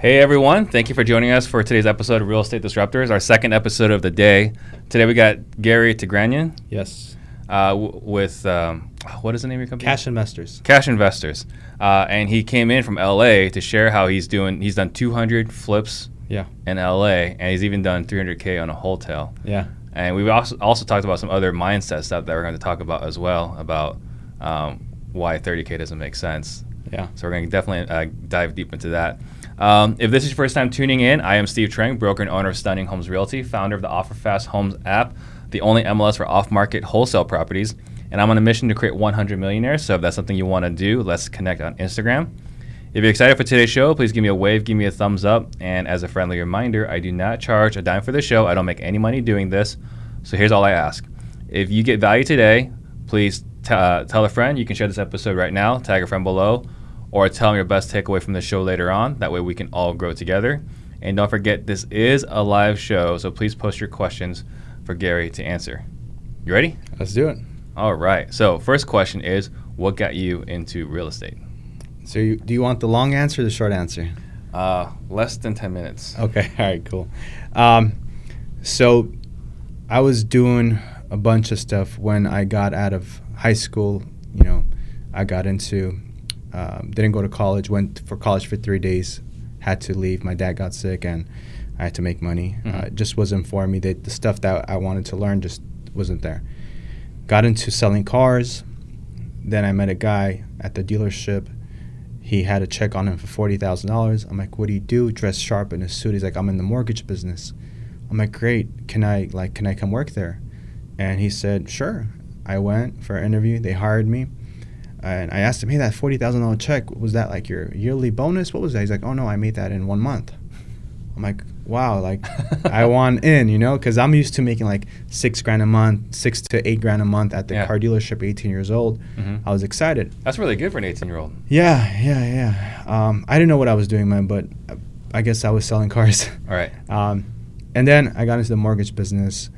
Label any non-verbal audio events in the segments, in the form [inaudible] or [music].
Hey everyone, thank you for joining us for today's episode of Real Estate Disruptors, our second episode of the day. Today we got Gary Tigranian Yes. uh, w- with, um, what is the name of your company? Cash investors. Cash Investors. Uh, and he came in from LA to share how he's doing, he's done 200 flips Yeah. in LA, and he's even done 300K on a hotel. Yeah. And we've also, also talked about some other mindset stuff that we're going to talk about as well about um, why 30K doesn't make sense. Yeah. So we're going to definitely uh, dive deep into that. Um, if this is your first time tuning in, I am Steve Trang, broker and owner of Stunning Homes Realty, founder of the OfferFast Homes app, the only MLS for off-market wholesale properties. And I'm on a mission to create 100 millionaires. So if that's something you want to do, let's connect on Instagram. If you're excited for today's show, please give me a wave, give me a thumbs up. And as a friendly reminder, I do not charge a dime for the show. I don't make any money doing this. So here's all I ask. If you get value today, please t- uh, tell a friend. You can share this episode right now, tag a friend below, or tell them your best takeaway from the show later on. That way we can all grow together. And don't forget, this is a live show, so please post your questions for Gary to answer. You ready? Let's do it. All right. So, first question is what got you into real estate? So, you, do you want the long answer or the short answer? Uh, less than 10 minutes. Okay. [laughs] All right. Cool. Um, so, I was doing a bunch of stuff when I got out of high school. You know, I got into, um, didn't go to college, went for college for three days, had to leave. My dad got sick and I had to make money. Uh, it just wasn't for me. That the stuff that I wanted to learn just wasn't there. Got into selling cars. Then I met a guy at the dealership. He had a check on him for forty thousand dollars. I'm like, "What do you do?" Dressed sharp in a suit. He's like, "I'm in the mortgage business." I'm like, "Great. Can I like can I come work there?" And he said, "Sure." I went for an interview. They hired me, and I asked him, "Hey, that forty thousand dollar check was that like your yearly bonus? What was that?" He's like, "Oh no, I made that in one month." I'm like, "Wow, like [laughs] I want in, you know, because I'm used to making like six grand a month, six to eight grand a month at the Yeah. car dealership. 18 years old. hmm I was excited. That's really good for an 18 year old. Yeah, yeah, yeah. Um, I didn't know what I was doing, man, but I guess I was selling cars. All right. [laughs] um, and then I got into the mortgage business.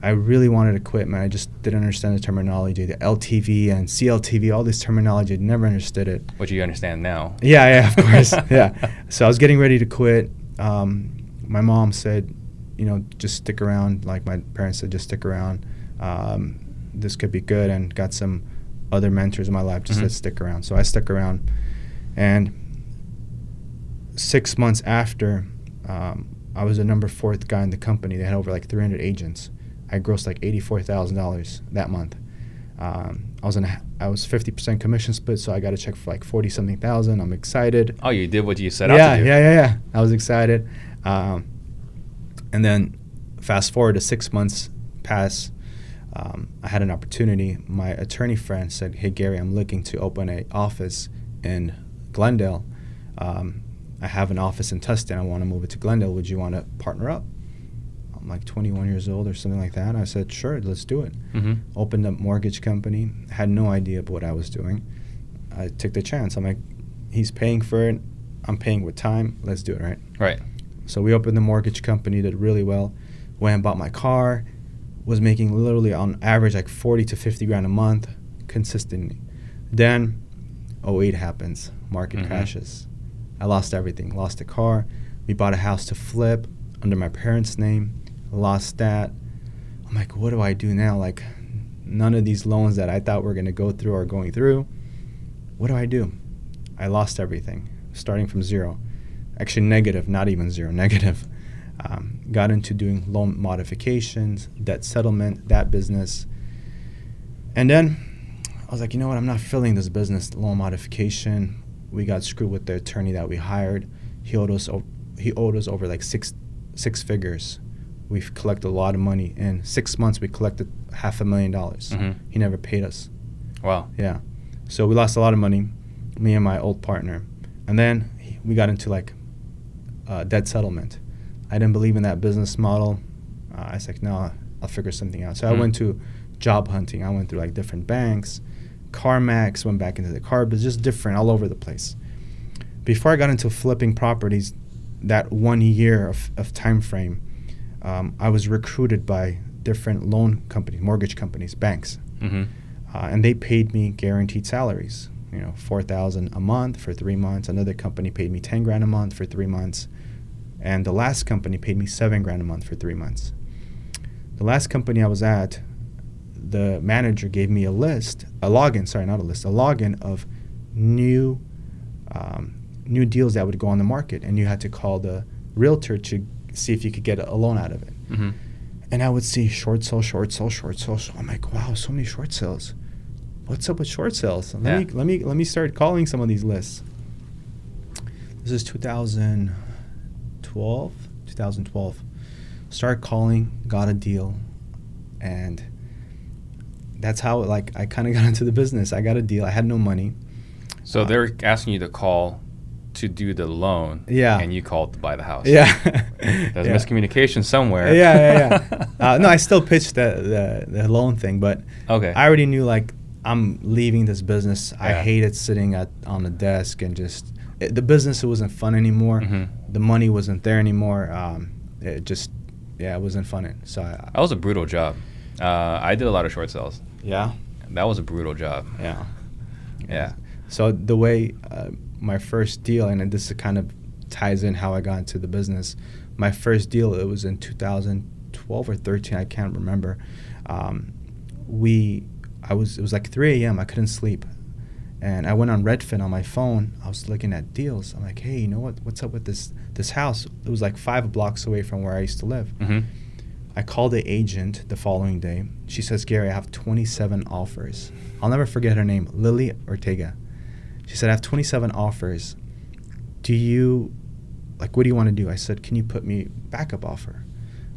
I really wanted to quit, man. I just didn't understand the terminology, the LTV and CLTV, all this terminology. I never understood it. Which you understand now. Yeah, yeah, of course. [laughs] yeah. So I was getting ready to quit. Um, my mom said, you know, just stick around. Like my parents said, just stick around. Um, this could be good, and got some other mentors in my life just Mhm. said stick around. So I stuck around, and six months after, um, I was the number fourth guy in the company. They had over like 300 agents. I grossed like eighty-four thousand dollars that month. Um, I was in a, I was fifty percent commission split, so I got a check for like forty something thousand. I'm excited. Oh, you did what you set yeah, out to do. yeah, yeah, yeah. I was excited. Um, and then fast forward to six months pass. Um, I had an opportunity. My attorney friend said, "Hey Gary, I'm looking to open a office in Glendale. Um, I have an office in Tustin. I want to move it to Glendale. Would you want to partner up?" I'm like 21 years old or something like that. I said, "Sure, let's do it." hmm opened a mortgage company had no idea of what i was doing. I took the chance. I'm like he's paying for it. I'm paying with time. Let's do it right? Right. so we opened the mortgage company did really well. Went and bought my car. Was making literally on average like 40 to 50 grand a month consistently. Then 08 happens. Market Mhm. crashes. I lost everything. Lost the car. We bought a house to flip under my parents name lost that. I'm like what do i do now? Like none of these loans that i thought were going to go through are going through. What do i do? I lost everything starting from zero. Actually negative not even zero [laughs] negative. Um, got into doing loan modifications debt settlement that business. And then i was like you know what? I'm not filling this business loan modification. We got screwed with the attorney that we hired. He owed us o- he owed us over like six six figures we've collected a lot of money in six months we collected half a million dollars hmm he never paid us Wow. yeah. So we lost a lot of money, me and my old partner. And then we got into like uh, debt settlement. I didn't believe in that business model. Uh, I was like, no, I'll figure something out. So I Mhm. went to job hunting. I went through like different banks, CarMax, went back into the car, but just different all over the place. Before I got into flipping properties, that one year of, of time frame, um, I was recruited by different loan companies, mortgage companies, banks hmm uh, and they paid me guaranteed salaries. you know, four thousand a month for three months. Another company paid me ten grand a month for three months, and the last company paid me seven grand a month for three months. The last company I was at, the manager gave me a list, a login. Sorry, not a list, a login of new, um, new deals that would go on the market, and you had to call the realtor to see if you could get a loan out of it. Mm-hmm. And I would see short sale, short sale, short sale. So I'm like, wow, so many short sales. What's up with short sales? Let Yeah. me let me let me start calling some of these lists. This is 2012, 2012. Start calling, got a deal, and that's how like I kind of [laughs] got into the business. I got a deal. I had no money. So Uh, they're asking you to call to do the loan. Yeah. And you called to buy the house. Yeah, [laughs] There's yeah. miscommunication somewhere. Yeah, yeah, yeah. [laughs] uh, no, I still pitched the, the the loan thing, but okay. I already knew like I'm leaving this business. I hated sitting at on the desk and just it, the business. It wasn't fun anymore. Mhm. The money wasn't there anymore. Um, it just yeah, it wasn't fun. So I, That was a brutal job. Uh, I did a lot of short sales. yeah, That was a brutal job. yeah, Yeah. So the way uh, my first deal, and this kind of ties in how I got into the business. My first deal, it was in 2012 or 13. I can't remember. Um, we, I was, it was like 3 a.m. I couldn't sleep, and I went on Redfin on my phone. I was looking at deals. I'm like, hey, you know what? What's up with this this house? It was like five blocks away from where I used to live. Mm-hmm. I called the agent the following day. She says, Gary, I have 27 offers. I'll never forget her name, Lily Ortega. She said, I have 27 offers. Do you, like, what do you want to do? I said, Can you put me backup offer?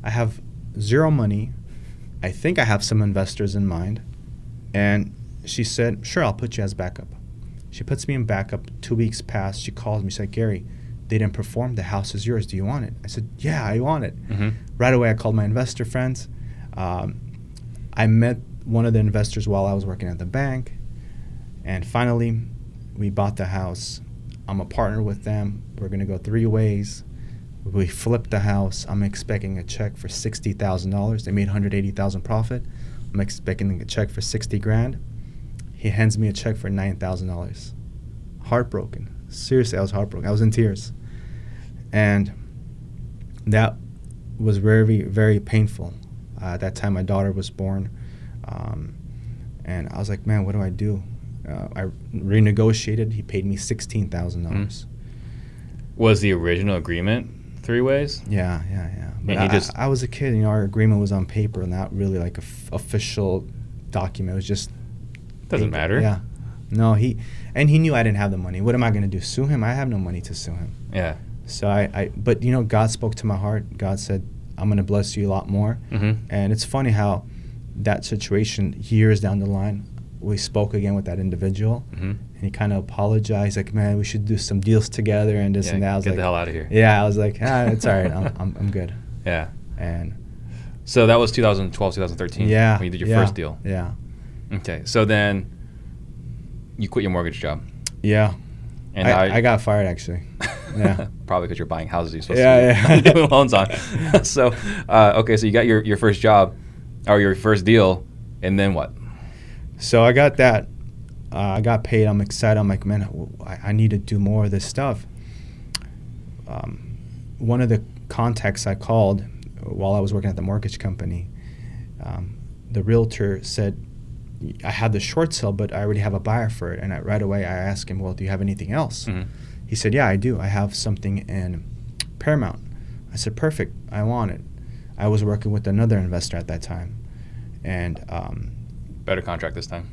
I have zero money. I think I have some investors in mind. And she said, Sure, I'll put you as backup. She puts me in backup. Two weeks pass. She calls me. She said, Gary, they didn't perform. The house is yours. Do you want it? I said, Yeah, I want it Mm-hmm. right away I called my investor friends. Um, I met one of the investors while I was working at the bank, and finally, we bought the house. I'm a partner with them. We're gonna go three ways. We flipped the house. I'm expecting a check for sixty thousand dollars. They made 180,000 profit. I'm expecting a check for 60 grand. He hands me a check for nine thousand dollars. Heartbroken. Seriously, I was heartbroken. I was in tears, and that was very very painful. Uh, at that time, my daughter was born, um, and I was like, man, what do I do? Uh, I renegotiated. He paid me sixteen thousand dollars. Was the original agreement three ways? Yeah, yeah, yeah. But he I, just- I was a kid. You know, our agreement was on paper, not really like a f- official document. It was just Doesn't paper. matter. Yeah. No, he and he knew I didn't have the money. What am I going to do? Sue him? I have no money to sue him. Yeah. So I, I, but you know, God spoke to my heart. God said, "I'm going to bless you a lot more." Mm-hmm. And it's funny how that situation, years down the line, we spoke again with that individual, Mm-hmm. and he kind of apologized, like, "Man, we should do some deals together and this Yeah, and that." I was get like, the hell out of here. "Yeah," I was like, "Ah, it's all right. [laughs] I'm, I'm, I'm good." Yeah. And So that was 2012, 2013. yeah, When you did your yeah, first deal. Yeah, Okay. So then you quit your mortgage job. yeah. And I, now I got fired actually. [laughs] Yeah. Probably because you're buying houses you're supposed Yeah, to be yeah. [laughs] doing loans on. so, uh, okay, so you got your, your first job or your first deal, and then what? So I got that. Uh, I got paid. I'm excited. I'm like, man, I, I need to do more of this stuff. Um, one of the contacts I called while I was working at the mortgage company, um, the realtor said, I had the short sale, but I already have a buyer for it. And I, right away, I asked him, well, do you have anything else? Mhm. He said, yeah, I do. I have something in Paramount. I said, perfect. I want it. I was working with another investor at that time. And um, Better contract this time.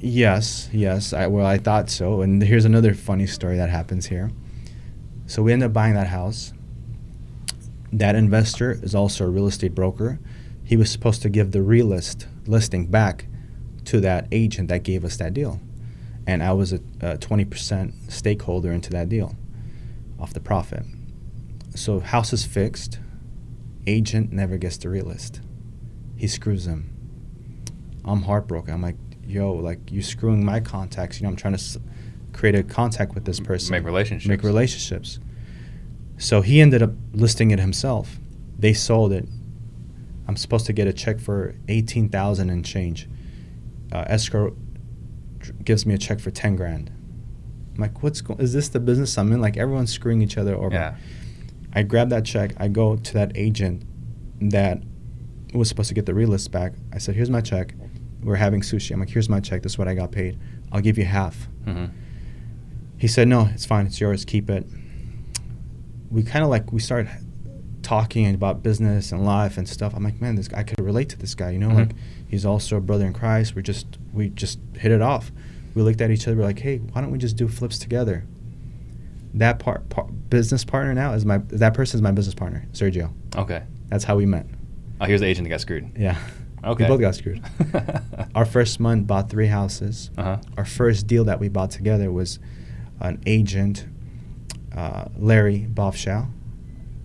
Yes, yes. I, well, I thought so. And here's another funny story that happens here. So we end up buying that house. That investor is also a real estate broker. He was supposed to give the realist listing back to that agent that gave us that deal. And I was a, a 20% stakeholder into that deal off the profit. So house is fixed. Agent never gets the realist. He screws him. I'm heartbroken. I'm like, yo, like you screwing my contacts. You know, I'm trying to s- create a contact with this person. Make relationships. Make relationships. So he ended up listing it himself. They sold it. I'm supposed to get a check for eighteen thousand and change. Uh, escrow gives me a check for ten grand. I'm like, what's going? Is this the business I'm in? Like everyone's screwing each other over. Yeah. I grab that check. I go to that agent that was supposed to get the real list back. I said, "Here's my check. We're having sushi." I'm like, "Here's my check. This is what I got paid. I'll give you half." Mm-hmm. He said, "No, it's fine. It's yours. Keep it." We kind of like we started talking about business and life and stuff. I'm like, "Man, this guy, I could relate to this guy. You know, Mhm. like he's also a brother in Christ. We just we just hit it off. We looked at each other. We're like, "Hey, why don't we just do flips together?" That part, par business partner now is my that person is my business partner, Sergio. Okay. That's how we met. Oh, here's the agent that got screwed. Yeah. Okay. We both got screwed. [laughs] Our first month bought three houses. Uh-huh. Our first deal that we bought together was an agent, uh, Larry Bofschow.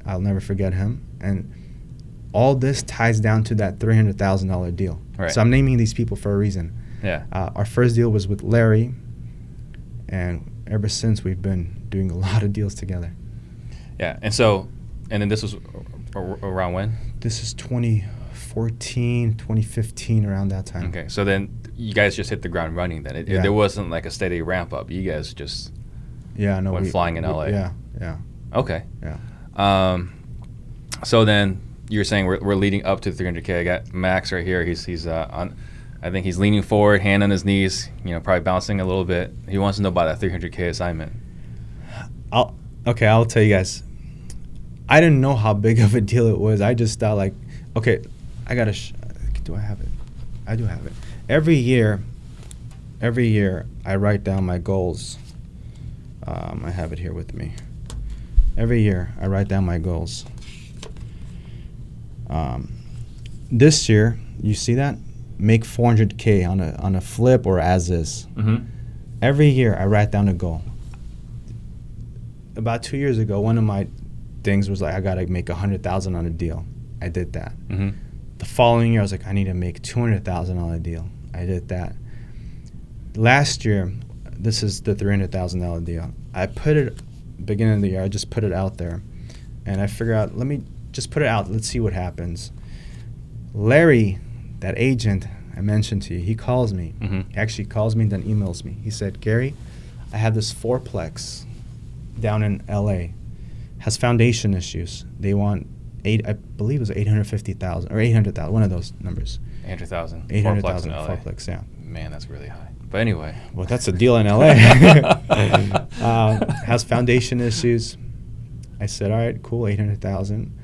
I'll never forget him. And all this ties down to that $300,000 deal. Right. So I'm naming these people for a reason. Yeah. Uh, our first deal was with Larry, and ever since we've been doing a [laughs] lot of deals together. Yeah. And so, and then this was around when? This is 2014, 2015, around that time. Okay. So then you guys just hit the ground running then. It, Yeah. There wasn't like a steady ramp up. You guys just, Yeah, no. Went flying in LA. Yeah, yeah, okay. yeah. Um, so then you're saying we're, we're leading up to 300K. I got Max right here. He's, he's uh, on, I think he's leaning forward, hand on his knees, you know, probably bouncing a little bit. He wants to know about that 300K assignment. I'll okay. I'll tell you guys. I didn't know how big of a deal it was. I just thought like, okay, I gotta. Sh- do I have it? I do have it. Every year, every year I write down my goals. Um, I have it here with me. Every year I write down my goals. Um, this year, you see that? Make 400k on a on a flip or as is. Mm-hmm. Every year I write down a goal. About two years ago, one of my things was like I gotta make a hundred thousand on a deal. I did that. Mm-hmm. The following year, I was like, I need to make two hundred thousand dollar deal. I did that. Last year, this is the three hundred thousand dollar deal. I put it beginning of the year. I just put it out there, and I figure out. Let me just put it out. Let's see what happens. Larry, that agent I mentioned to you, he calls me. Mm-hmm. He actually calls me, and then emails me. He said, Gary, I have this fourplex down in LA, has foundation issues. They want eight, I believe it was 850,000 or 800,000, one of those numbers. 800,000. 800,000 Fourplex in LA. fourplex, yeah. Man, that's really high. But anyway. Well, that's a deal in LA. [laughs] uh, has foundation issues. I said, all right, cool, 800,000.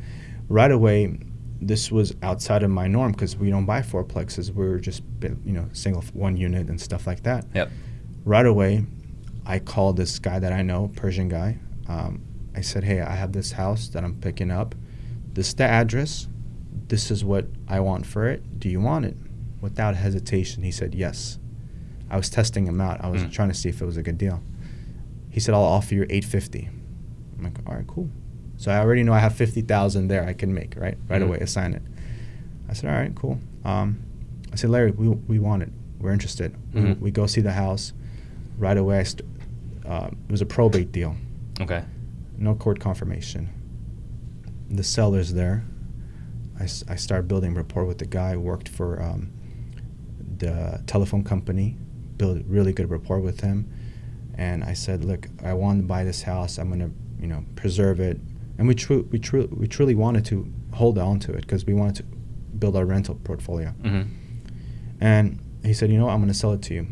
Right away, this was outside of my norm because we don't buy fourplexes. We are just, you know, single one unit and stuff like that. Yep. right away, I called this guy that I know, Persian guy. Um, I said, "Hey, I have this house that I'm picking up. This is the address. This is what I want for it. Do you want it?" Without hesitation, he said yes. I was testing him out. I was Mm. trying to see if it was a good deal. He said, "I'll offer you 850." I'm like, "All right, cool." So I already know I have 50,000 there I can make, right? Right Mhm. away, assign it. I said, "All right, cool." Um, I said, "Larry, we, we want it. We're interested." We, Mhm. we go see the house right away. I st- uh, it was a probate deal, Okay. no court confirmation. The seller's there. I, I started building rapport with the guy. who Worked for um, the telephone company. Built really good rapport with him, and I said, "Look, I want to buy this house. I'm gonna, you know, preserve it." And we tru- we tru- we truly wanted to hold on to it because we wanted to build our rental portfolio. Mm-hmm. And he said, you know what, I'm going to sell it to you.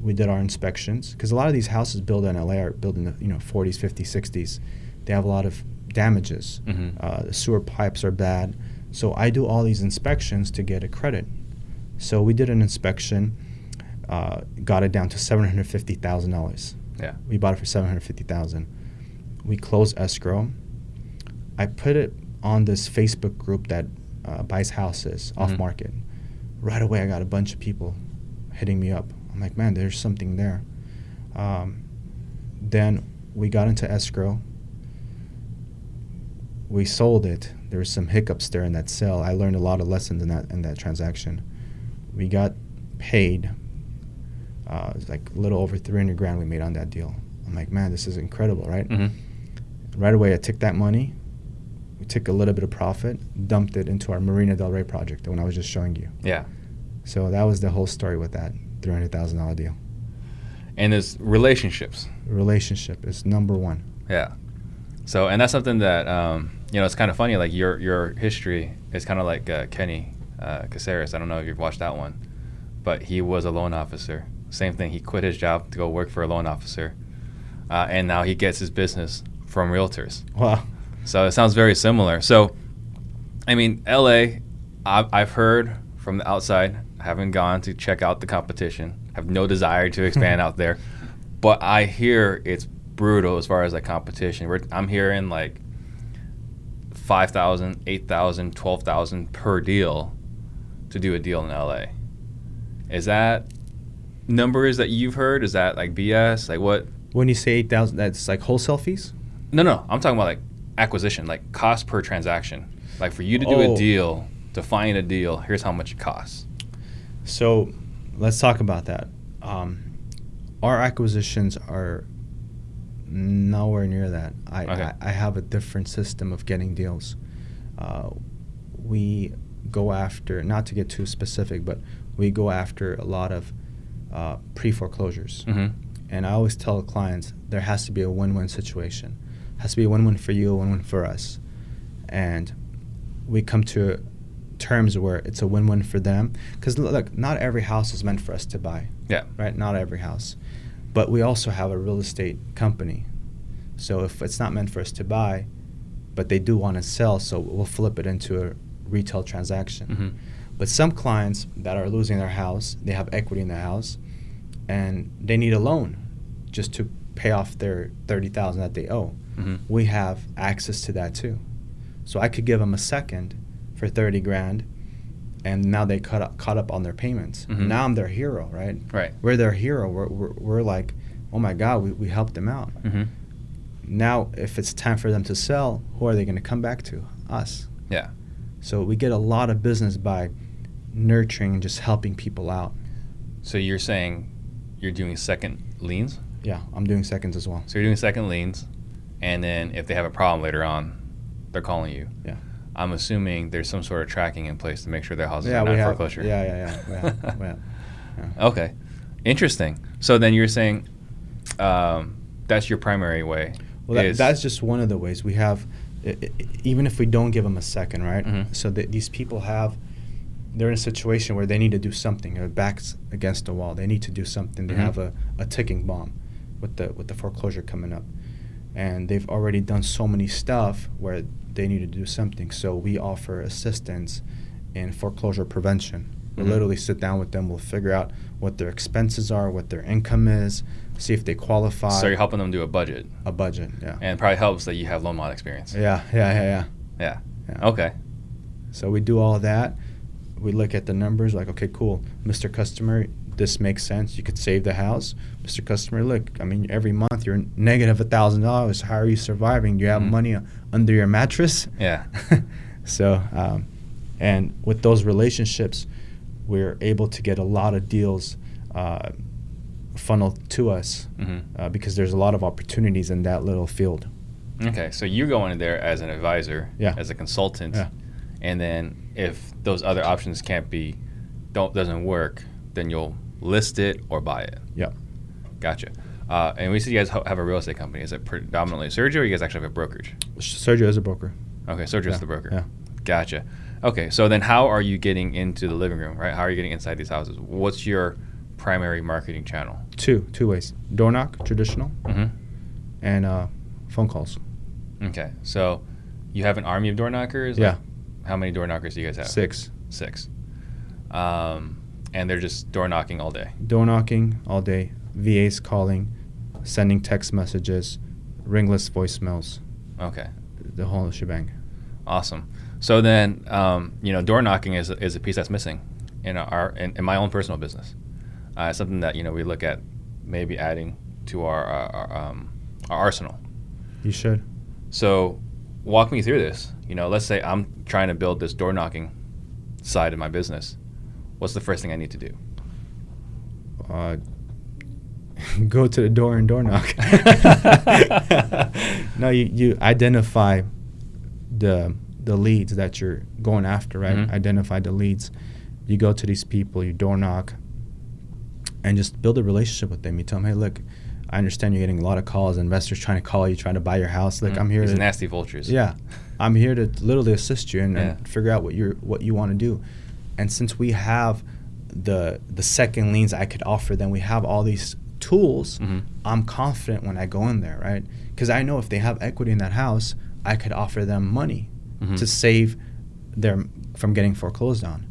We did our inspections because a lot of these houses built in LA are built in the you know 40s, 50s, 60s. They have a lot of damages. Mhm. Uh, the sewer pipes are bad. So I do all these inspections to get a credit. So we did an inspection, uh, got it down to seven hundred fifty thousand dollars. Yeah. We bought it for seven hundred fifty thousand. We closed escrow. I put it on this Facebook group that uh, buys houses off Mhm. market. Right away, I got a bunch of people hitting me up. I'm like, man, there's something there. Um, then we got into escrow. We sold it. There was some hiccups there in that sale. I learned a lot of lessons in that in that transaction. We got paid. Uh, it was like a little over 300 grand we made on that deal. I'm like, man, this is incredible, right? Mm-hmm. Right away, I took that money. We took a little bit of profit, dumped it into our Marina Del Rey project, the one I was just showing you. Yeah. So that was the whole story with that $300,000 deal. And it's relationships. Relationship is number one. Yeah. So, and that's something that um, you know. It's kind of funny. Like your your history is kind of like uh, Kenny uh, Caceres. I don't know if you've watched that one, but he was a loan officer. Same thing. He quit his job to go work for a loan officer, uh, and now he gets his business from realtors. Wow. So it sounds very similar. So, I mean, LA, I've, I've heard from the outside, haven't gone to check out the competition, have no desire to expand [laughs] out there, but I hear it's brutal as far as like competition. We're, I'm hearing like 5,000, 8,000, 12,000 per deal to do a deal in LA. Is that numbers that you've heard? Is that like BS? Like what? When you say eight thousand, that's like wholesale fees. No, no, I'm talking about like acquisition, like cost per transaction. Like for you to do Oh. a deal, to find a deal, here's how much it costs. So, let's talk about that. Um, our acquisitions are nowhere near that. I, Okay. I, I have a different system of getting deals. Uh, we go after, not to get too specific, but we go after a lot of uh, pre foreclosures. Mm-hmm. And I always tell clients there has to be a win win situation. It has to be a win win for you, a win win for us. And we come to terms where it's a win win for them. Because look, not every house is meant for us to buy, Yeah. right? Not every house. But we also have a real estate company. So if it's not meant for us to buy, but they do want to sell, so we'll flip it into a retail transaction. Mm-hmm. But some clients that are losing their house, they have equity in their house, and they need a loan just to pay off their thirty thousand that they owe. Mm-hmm. We have access to that too, so I could give them a second for thirty grand, and now they caught up, caught up on their payments. Mhm. Now I'm their hero, right? Right. We're their hero. We're, we're, we're like, oh my God, we, we helped them out. Mm-hmm. Now, if it's time for them to sell, who are they going to come back to? Us. Yeah. So we get a lot of business by nurturing and just helping people out. So you're saying you're doing second liens? Yeah, I'm doing seconds as well. So you're doing second liens, and then if they have a problem later on, they're calling you. Yeah. I'm assuming there's some sort of tracking in place to make sure their houses yeah, are not foreclosure. Yeah, yeah, yeah. yeah, yeah, [laughs] yeah. Okay, interesting. So then you're saying um, that's your primary way. Well, that, that's just one of the ways we have. Even if we don't give them a second, right? Mhm. So that these people have, they're in a situation where they need to do something. Their backs against the wall. They need to do something. They Mhm. have a, a ticking bomb, with the with the foreclosure coming up, and they've already done so many stuff where they need to do something. So we offer assistance in foreclosure prevention. We'll Mhm. literally sit down with them. We'll figure out what their expenses are, what their income is, see if they qualify. so you're helping them do a budget, a budget. Yeah. and it probably helps that you have loan mod experience. Yeah, yeah, yeah, yeah. Yeah. yeah. Okay. So we do all that. We look at the numbers, like, okay, cool, Mr. Customer, this makes sense. You could save the house, Mr. Customer. Look, I mean, every month you're negative a thousand dollars. How are you surviving? Do you have Mhm. money under your mattress? Yeah. [laughs] so, um, and with those relationships, we're able to get a lot of deals uh, funneled to us hmm uh, because there's a lot of opportunities in that little field. Okay, so you're going in there as an advisor, Yeah. as a consultant, Yeah. and then if those other options can't be, don't doesn't work, then you'll list it or buy it. Yeah. Gotcha. Uh, and we see you guys ho- have a real estate company. Is it predominantly Sergio, or you guys actually have a brokerage? Sergio is a broker. Okay, Sergio's Yeah, the broker. yeah. Gotcha. Okay, so then how are you getting into the living room, right? How are you getting inside these houses? What's your primary marketing channel? Two, two ways. Door knock, traditional, Mm-hmm. and uh, phone calls. Okay, so you have an army of door knockers. Yeah. Like, how many door knockers do you guys have? Six. Six. Um, and they're just door knocking all day. Door knocking all day. VAs calling, sending text messages, ringless voicemails, Okay, the whole shebang. awesome. So then, um, you know, door knocking is, is a piece that's missing in our in, in my own personal business. Uh, something that you know we look at maybe adding to our our, um, our arsenal. You should. So, walk me through this. You know, let's say I'm trying to build this door knocking side of my business. What's the first thing I need to do? Uh, [laughs] go to the door and door knock. [laughs] no, you, you identify the the leads that you're going after, right? Mhm. Identify the leads. You go to these people, you door knock, and just build a relationship with them. You tell them, hey, look, I understand you're getting a lot of calls, investors trying to call you, trying to buy your house. Look, Mhm. I'm here These to nasty vultures. yeah, I'm here to literally assist you and, Yeah. and figure out what you're what you want to do. And since we have the the second liens I could offer them, we have all these tools. Mhm. I'm confident when I go in there, right? Because I know if they have equity in that house, I could offer them money Mhm. to save them from getting foreclosed on.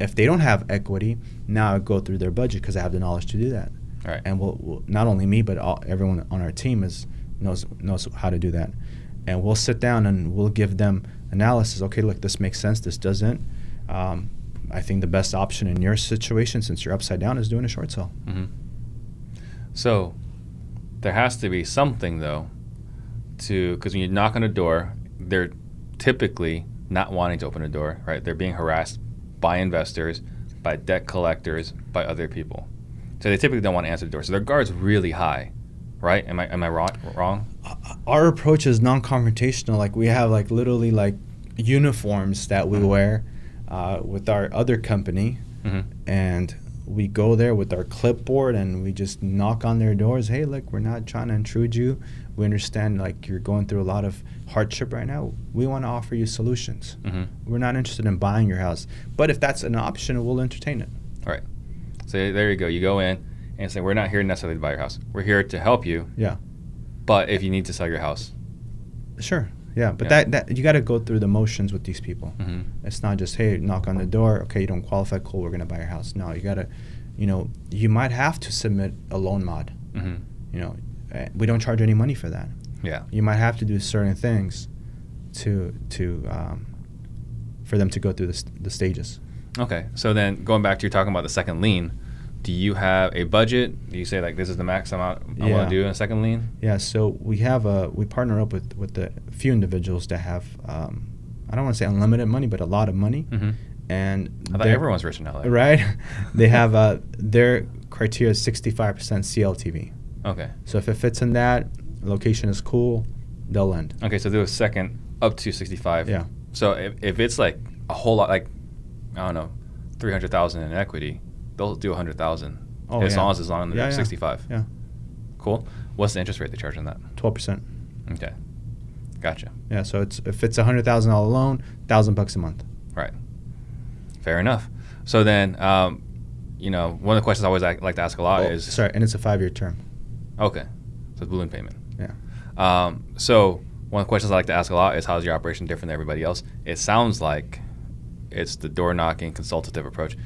If they don't have equity, now I go through their budget because I have the knowledge to do that. Right. And we'll, we'll not only me, but all, everyone on our team is knows knows how to do that. And we'll sit down and we'll give them analysis. Okay, look, this makes sense. This doesn't. Um, I think the best option in your situation, since you're upside down, is doing a short sale. hmm So there has to be something though to because when you knock on a door, they're typically not wanting to open a door, right? They're being harassed by investors, by debt collectors, by other people. So they typically don't want to answer the door. So their guard's really high, right? Am I am I wrong? Wrong? Our approach is non-confrontational. Like we have like literally like uniforms that we Mhm. wear uh, with our other company, hmm and we go there with our clipboard and we just knock on their doors hey look we're not trying to intrude you. We understand like you're going through a lot of hardship right now. We want to offer you solutions. Hmm we're not interested in buying your house but if that's an option we'll entertain it. All right. So there you go. You go in and say, "We're not here necessarily to buy your house. We're here to help you. yeah. But if you need to sell your house, sure yeah but Yeah. that that you got to go through the motions with these people. Hmm it's not just hey knock on the door. Okay you don't qualify. Cool we're going to buy your house. No you got to you know you might have to submit a loan mod. Hmm you know eh, we don't charge any money for that. Yeah, you might have to do certain things to to um, for them to go through the, st- the stages. Okay, so then going back to you talking about the second lien, do you have a budget? Do you say like this is the max amount I Yeah. want to do in a second lien? Yeah, so we have a we partner up with with the few individuals that have um, I don't want to say unlimited money, but a lot of money, Mm-hmm. and I thought everyone's rich in LA. right. [laughs] they have uh, their criteria is sixty five percent CLTV. Okay. So if it fits in that, location is cool, they'll lend. Okay, so do a second up to sixty-five. Yeah. So if, if it's like a whole lot, like I don't know, three hundred thousand in equity, they'll do a hundred thousand. Oh, as yeah. long as it's on the Yeah, yeah. sixty-five. Yeah, Cool. What's the interest rate they charge on that? twelve percent. Okay. Gotcha. Yeah, so it's if it's a hundred thousand dollar loan, thousand bucks a month. Right. Fair enough. So then, um, you know, one of the questions I always like to ask a lot Oh, is sorry, and it's a five year term. Okay, so it's balloon payment. Yeah. Um, so one of the questions I like to ask a lot is how's your operation different than everybody else? It sounds like it's the door knocking consultative approach.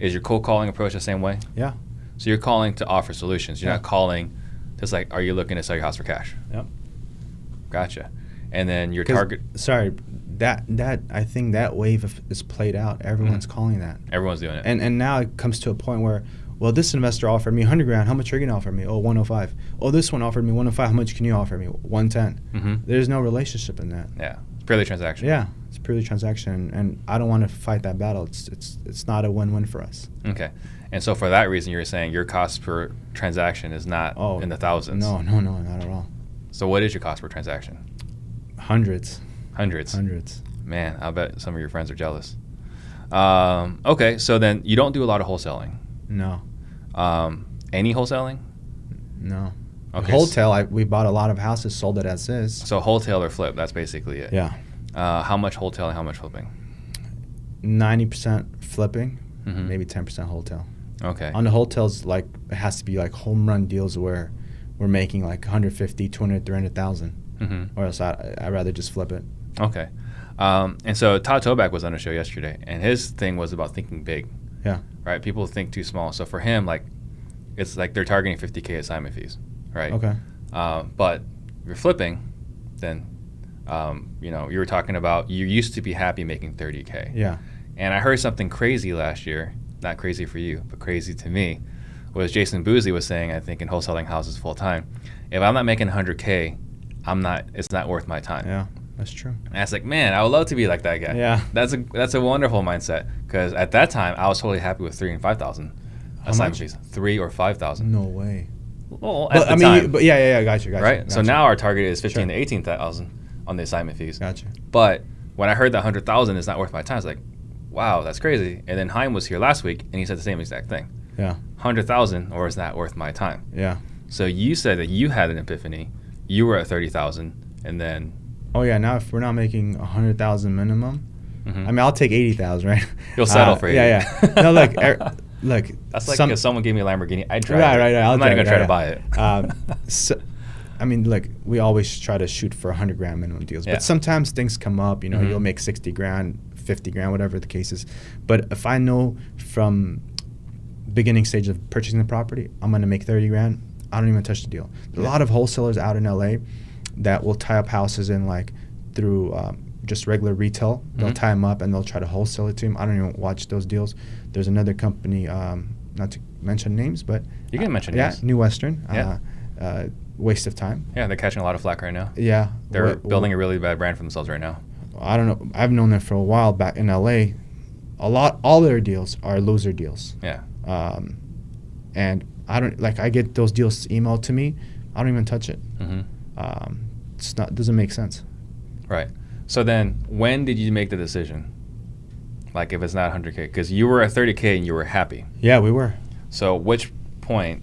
Is your cold calling approach the same way? Yeah. So you're calling to offer solutions. You're Yeah. not calling just like, are you looking to sell your house for cash? Yep. Gotcha. And then your target, Sorry, that that I think that wave of, is played out. Everyone's Mhm. calling that, everyone's doing it. and and now it comes to a point where, well, this investor offered me 100 grand. How much are you gonna offer me? Oh, 105. Oh, this one offered me 105. How much can you offer me? 110. hmm There's no relationship in that. Yeah, it's purely transactional. Yeah, purely transaction, and I don't want to fight that battle. It's it's it's not a win-win for us. Okay. And so for that reason, you're saying your cost per transaction is not Oh, in the thousands. No, no, no, not at all. So what is your cost per transaction? Hundreds, Hundreds. hundreds. Man, I bet some of your friends are jealous. Um, okay, so then you don't do a lot of wholesaling. No, Um, any wholesaling? no. Okay. Wholesale, I, we bought a lot of houses, sold it as is. So wholesale or flip, that's basically it. Yeah, Uh, how much wholesale and how much flipping? ninety percent flipping, Mhm. maybe ten percent wholesale. Okay. On the hotels, like it has to be like home run deals where we're making like 150, 200, 300,000, hmm or else I I rather just flip it. Okay. Um, and so Todd Toback was on the show yesterday, and his thing was about thinking big. Yeah. Right. People think too small. So for him, like, it's like they're targeting 50k assignment fees. Right. Okay. Um, but if you're flipping, then, um, you know, you were talking about you used to be happy making 30k. Yeah. And I heard something crazy last year. Not crazy for you, but crazy to me. Was Jason Boozy was saying, I think, in wholesaling houses full time, if I'm not making 100k, I'm not. It's not worth my time. Yeah. That's true. And I was like, man, I would love to be like that guy. Yeah. That's a that's a wonderful mindset because at that time I was totally happy with three and five thousand much? three or five thousand. No way. Well, at But I mean, time, you, but yeah, yeah, yeah. Gotcha. Gotcha. right? So now our target is fifteen Sure. to eighteen thousand on the assignment fees. Gotcha. But when I heard that hundred thousand is not worth my time, I was like, wow, that's crazy. And then Heim was here last week and he said the same exact thing. Yeah. Hundred thousand, or is that worth my time? Yeah. So you said that you had an epiphany. You were at thirty thousand, and then Oh yeah. Now if we're not making a hundred thousand minimum, mhm. I mean I'll take eighty thousand, right? You'll settle Uh, for Yeah, 80. yeah. No, look, er, [laughs] look. that's like some- if someone gave me a Lamborghini, I'd try. Right, right, right. I'll I'm not even gonna try yeah, to buy it. Um, [laughs] so, I mean, look, we always try to shoot for 100 grand minimum deals, Yeah. but sometimes things come up. You know, Mhm. you'll make 60 grand, 50 grand, whatever the case is. But if I know from beginning stage of purchasing the property, I'm gonna make 30 grand. I don't even touch the deal. There's a lot of wholesalers out in LA that will tie up houses in like through um, just regular retail. They'll Mhm. tie them up and they'll try to wholesale it to them. I don't even watch those deals. There's another company, um, not to mention names, but You can mention yeah, names. New Western. Yeah. Uh, uh, waste of time. Yeah, they're catching a lot of flack right now. Yeah. They're building a really bad brand for themselves right now. I don't know. I've known them for a while back in LA. A lot, all their deals are loser deals. Yeah. Um, and I don't like. I get those deals emailed to me. I don't even touch it. Mm-hmm. Um, it's not doesn't make sense. Right. So then, when did you make the decision? Like, if it's not 100k, because you were at 30k and you were happy. Yeah, we were. So, which point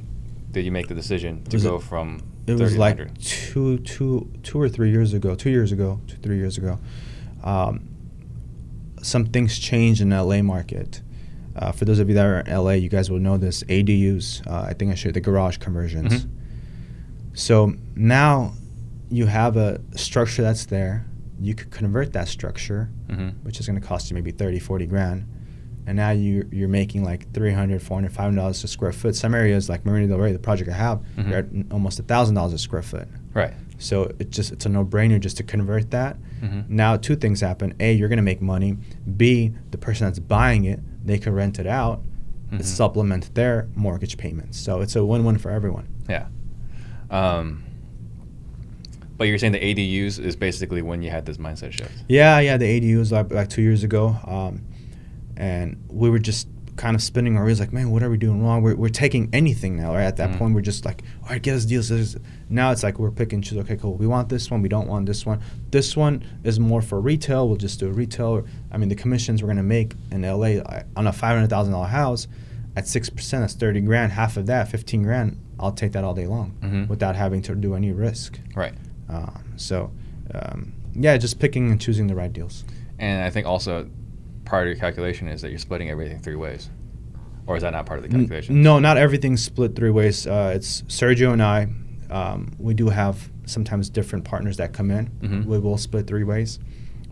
did you make the decision to Was it- go from It was like 100? two, two, two or three years ago. Two years ago. Two, three years ago. Um, some things changed in the LA market. Uh, for those of you that are in LA, you guys will know this. ADUs. Uh, I think I showed the garage conversions. Mhm. So now you have a structure that's there. You could convert that structure, hmm which is going to cost you maybe 30, 40 grand. And now you, you're making like 300, 400, 500 dollars a square foot. Some areas like Marina Del Rey, the project I have, Mhm. you're at almost a thousand dollars a square foot. Right. So it just it's a no-brainer just to convert that. hmm Now two things happen: a, you're going to make money. B, the person that's buying it, they can rent it out, Mhm. supplement their mortgage payments. So it's a win-win for everyone. Yeah. Um, but you're saying the ADUs is basically when you had this mindset shift. Yeah, yeah, the ADUs like, like two years ago, um, and we were just kind of spinning our wheels like, man, what are we doing wrong? We're, we're taking anything now, right? At that Mhm. point, we're just like, all right, get us deals. Now it's like we're picking choose. Okay, cool. We want this one. We don't want this one. This one is more for retail. We'll just do a retail. I mean, the commissions we're gonna make in LA on a five hundred thousand dollar house at six percent, that's thirty grand. Half of that, fifteen grand. I'll take that all day long Mhm. without having to do any risk. Right. Um, so, um, yeah, just picking and choosing the right deals. And I think also part of your calculation is that you're splitting everything three ways. Or is that not part of the calculation? No, not everything's split three ways. Uh, it's Sergio and I. Um, we do have sometimes different partners that come in. Mhm. We will split three ways.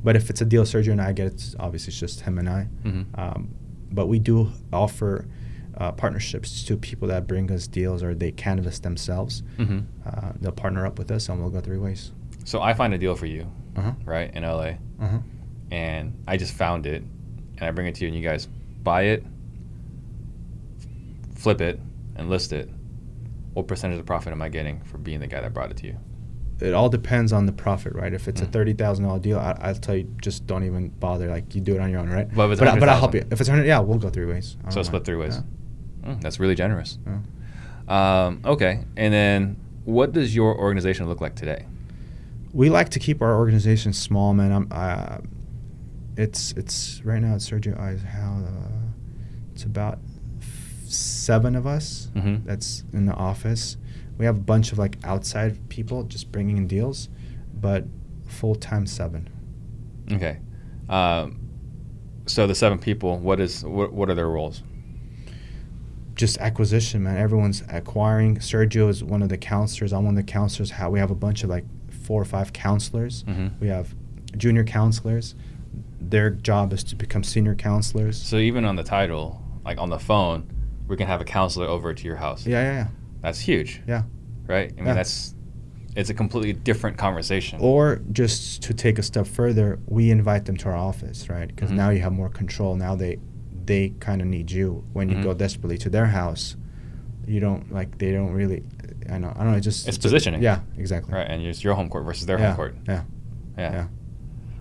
But if it's a deal Sergio and I get, it's obviously it's just him and I. hmm Um, but we do offer uh, partnerships to people that bring us deals or they canvas themselves. hmm Uh, they'll partner up with us and we'll go three ways. So I find a deal for you, Uh huh. right, in LA, Uh huh. and I just found it, and I bring it to you, and you guys buy it, flip it, and list it. What percentage of profit am I getting for being the guy that brought it to you? It all depends on the profit, right? If it's a Mm. thirty thousand dollar deal, I, I'll tell you just don't even bother. Like you do it on your own, right? But but, I- but I'll help you. If it's hundred, yeah, we'll go three ways. So split three ways. Yeah. Mm, that's really generous. Yeah. Um, okay, and then what does your organization look like today? We like to keep our organization small, man. I'm, uh, it's it's right now it's Sergio how uh, it's about f- seven of us Mhm. that's in the office. We have a bunch of like outside people just bringing in deals, but full time seven. Okay, um, so the seven people, what is what, what are their roles? Just acquisition, man. Everyone's acquiring. Sergio is one of the counselors. I'm one of the counselors. How we have a bunch of like four or five counselors. Mhm. We have junior counselors. Their job is to become senior counselors. So even on the title, like on the phone, we can have a counselor over to your house. Yeah, yeah, yeah. That's huge, yeah. right? I mean, Yeah. that's it's a completely different conversation. Or just to take a step further, we invite them to our office, right? Because Mhm. now you have more control. Now they they kind of need you when you Mhm. go desperately to their house. You don't like they don't really. I know. I don't know. It just It's positioning. yeah, exactly. right, and it's your home court versus their yeah, home court. Yeah, Yeah. yeah,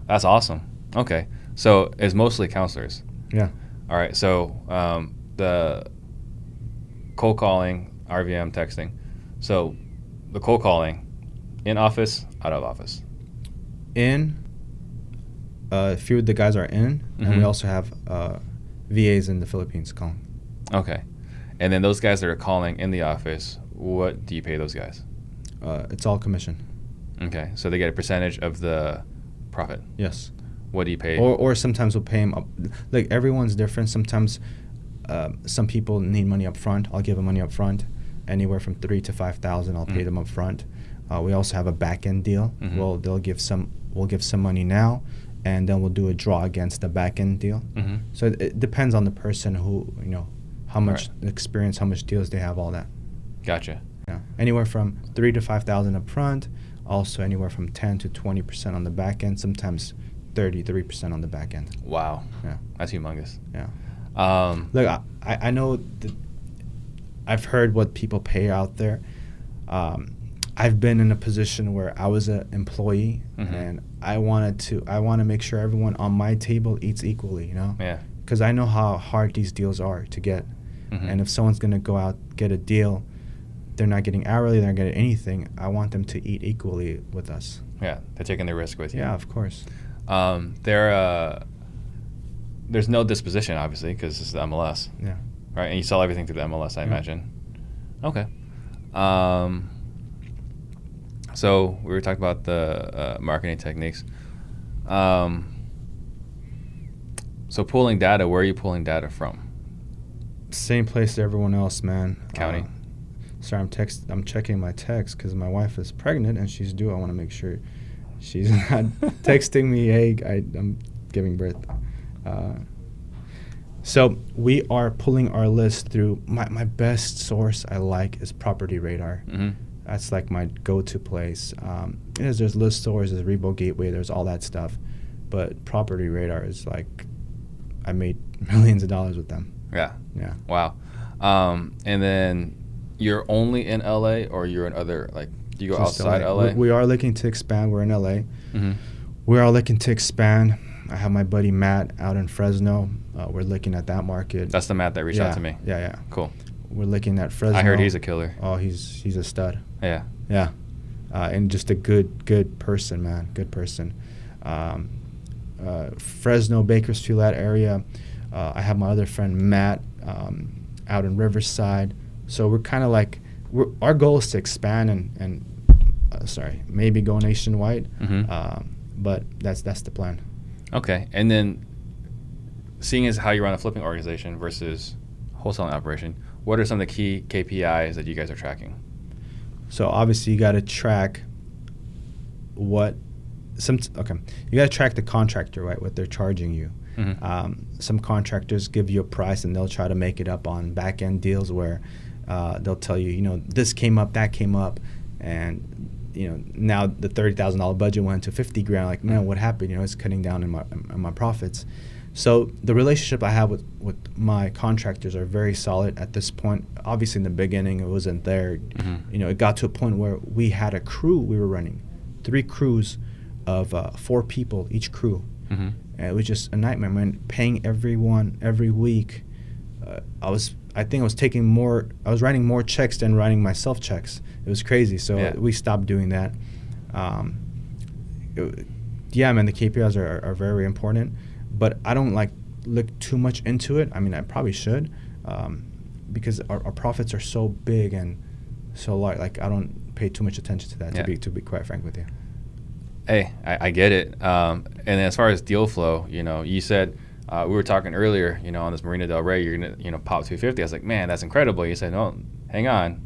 that's awesome. Okay, so it's mostly counselors. yeah. All right, so um, the cold calling, RVM texting. So the cold calling, in office, out of office. In. Uh, a few of the guys are in, and Mhm. we also have uh, VAs in the Philippines calling. Okay, And then those guys that are calling in the office, what do you pay those guys? Uh, it's all commission. Okay, so they get a percentage of the profit. Yes. What do you pay? Or, or sometimes we'll pay them up. Like everyone's different. Sometimes uh, some people need money up front. I'll give them money up front, anywhere from three to five thousand. I'll pay Mhm. them up front. Uh, we also have a back end deal. Mhm. Well, they'll give some. We'll give some money now, and then we'll do a draw against the back end deal. hmm So it, it depends on the person who you know, how much Right. experience, how much deals they have, all that. Gotcha. Yeah, anywhere from three to five thousand up front. Also, anywhere from ten to twenty percent on the back end. Sometimes thirty-three percent on the back end. Wow, Yeah, that's humongous. yeah. Um, Look, I, I know I've heard what people pay out there. Um, I've been in a position where I was an employee Mhm. and I wanted to I want to make sure everyone on my table eats equally, you know? yeah. Because I know how hard these deals are to get. Mhm. And if someone's going to go out get a deal, they're not getting hourly, they're not getting anything. I want them to eat equally with us. yeah, they're taking the risk with you. Yeah, of course. Um, there, uh, there's no disposition, obviously, because it's the MLS, Yeah. right? And you sell everything through the MLS, I Yeah. imagine. Okay. Um, so we were talking about the uh, marketing techniques. Um, so pulling data, where are you pulling data from? Same place as everyone else, man. County. Uh, sorry, I'm text. I'm checking my text because my wife is pregnant and she's due. I want to make sure she's not [laughs] texting me. Hey, I, I'm giving birth. Uh, so we are pulling our list through. My my best source I like is Property Radar. hmm That's like my go-to place. Um, there's, there's list stores, there's Rebo Gateway, there's all that stuff, but Property Radar is like, I made [laughs] millions of dollars with them. Yeah. Yeah. Wow. Um, and then you're only in LA, or you're in other like do you go outside LA? We, we are looking to expand. We're in LA. hmm We are looking to expand. I have my buddy Matt out in Fresno. Uh, we're looking at that market. That's the Matt that reached yeah, out to me. Yeah, yeah. Cool. We're looking at Fresno. I heard he's a killer. Oh, he's he's a stud. Yeah. Yeah, uh, and just a good good person, man. Good person. Um, uh, Fresno, Bakersfield, that area. Uh, I have my other friend Matt um, out in Riverside. So we're kind of like, our goal is to expand and and uh, sorry, maybe go nationwide. Mhm. Um, but that's that's the plan. Okay. And then, seeing as how you run a flipping organization versus wholesaling operation, what are some of the key KPIs that you guys are tracking? So obviously you got to track what some okay. You got to track the contractor, right? What they're charging you. Mhm. Um, some contractors give you a price and they'll try to make it up on back end deals where uh, they'll tell you, you know, this came up, that came up, and you know now the thirty thousand dollar budget went to fifty grand. Like, man, what happened? You know, it's cutting down in my in my profits. So the relationship I have with, with my contractors are very solid at this point. Obviously, in the beginning, it wasn't there. Mhm. You know, it got to a point where we had a crew we were running, three crews of uh, four people each crew. hmm And it was just a nightmare, man. Paying everyone every week. Uh, I was, I think I was taking more, I was writing more checks than writing myself checks. It was crazy. So Yeah. we stopped doing that. Um, it- yeah, man, the KPIs are, are very important, but I don't like look too much into it. I mean, I probably should, um, because our, our profits are so big and so large. Like I don't pay too much attention to that. Yeah. To be to be quite frank with you. Hey, I, I get it. Um, and as far as deal flow, you know, you said uh, we were talking earlier, you know, on this Marina Del Rey, you're gonna, you know, pop 250. I was like, man, that's incredible. You said, no, hang on,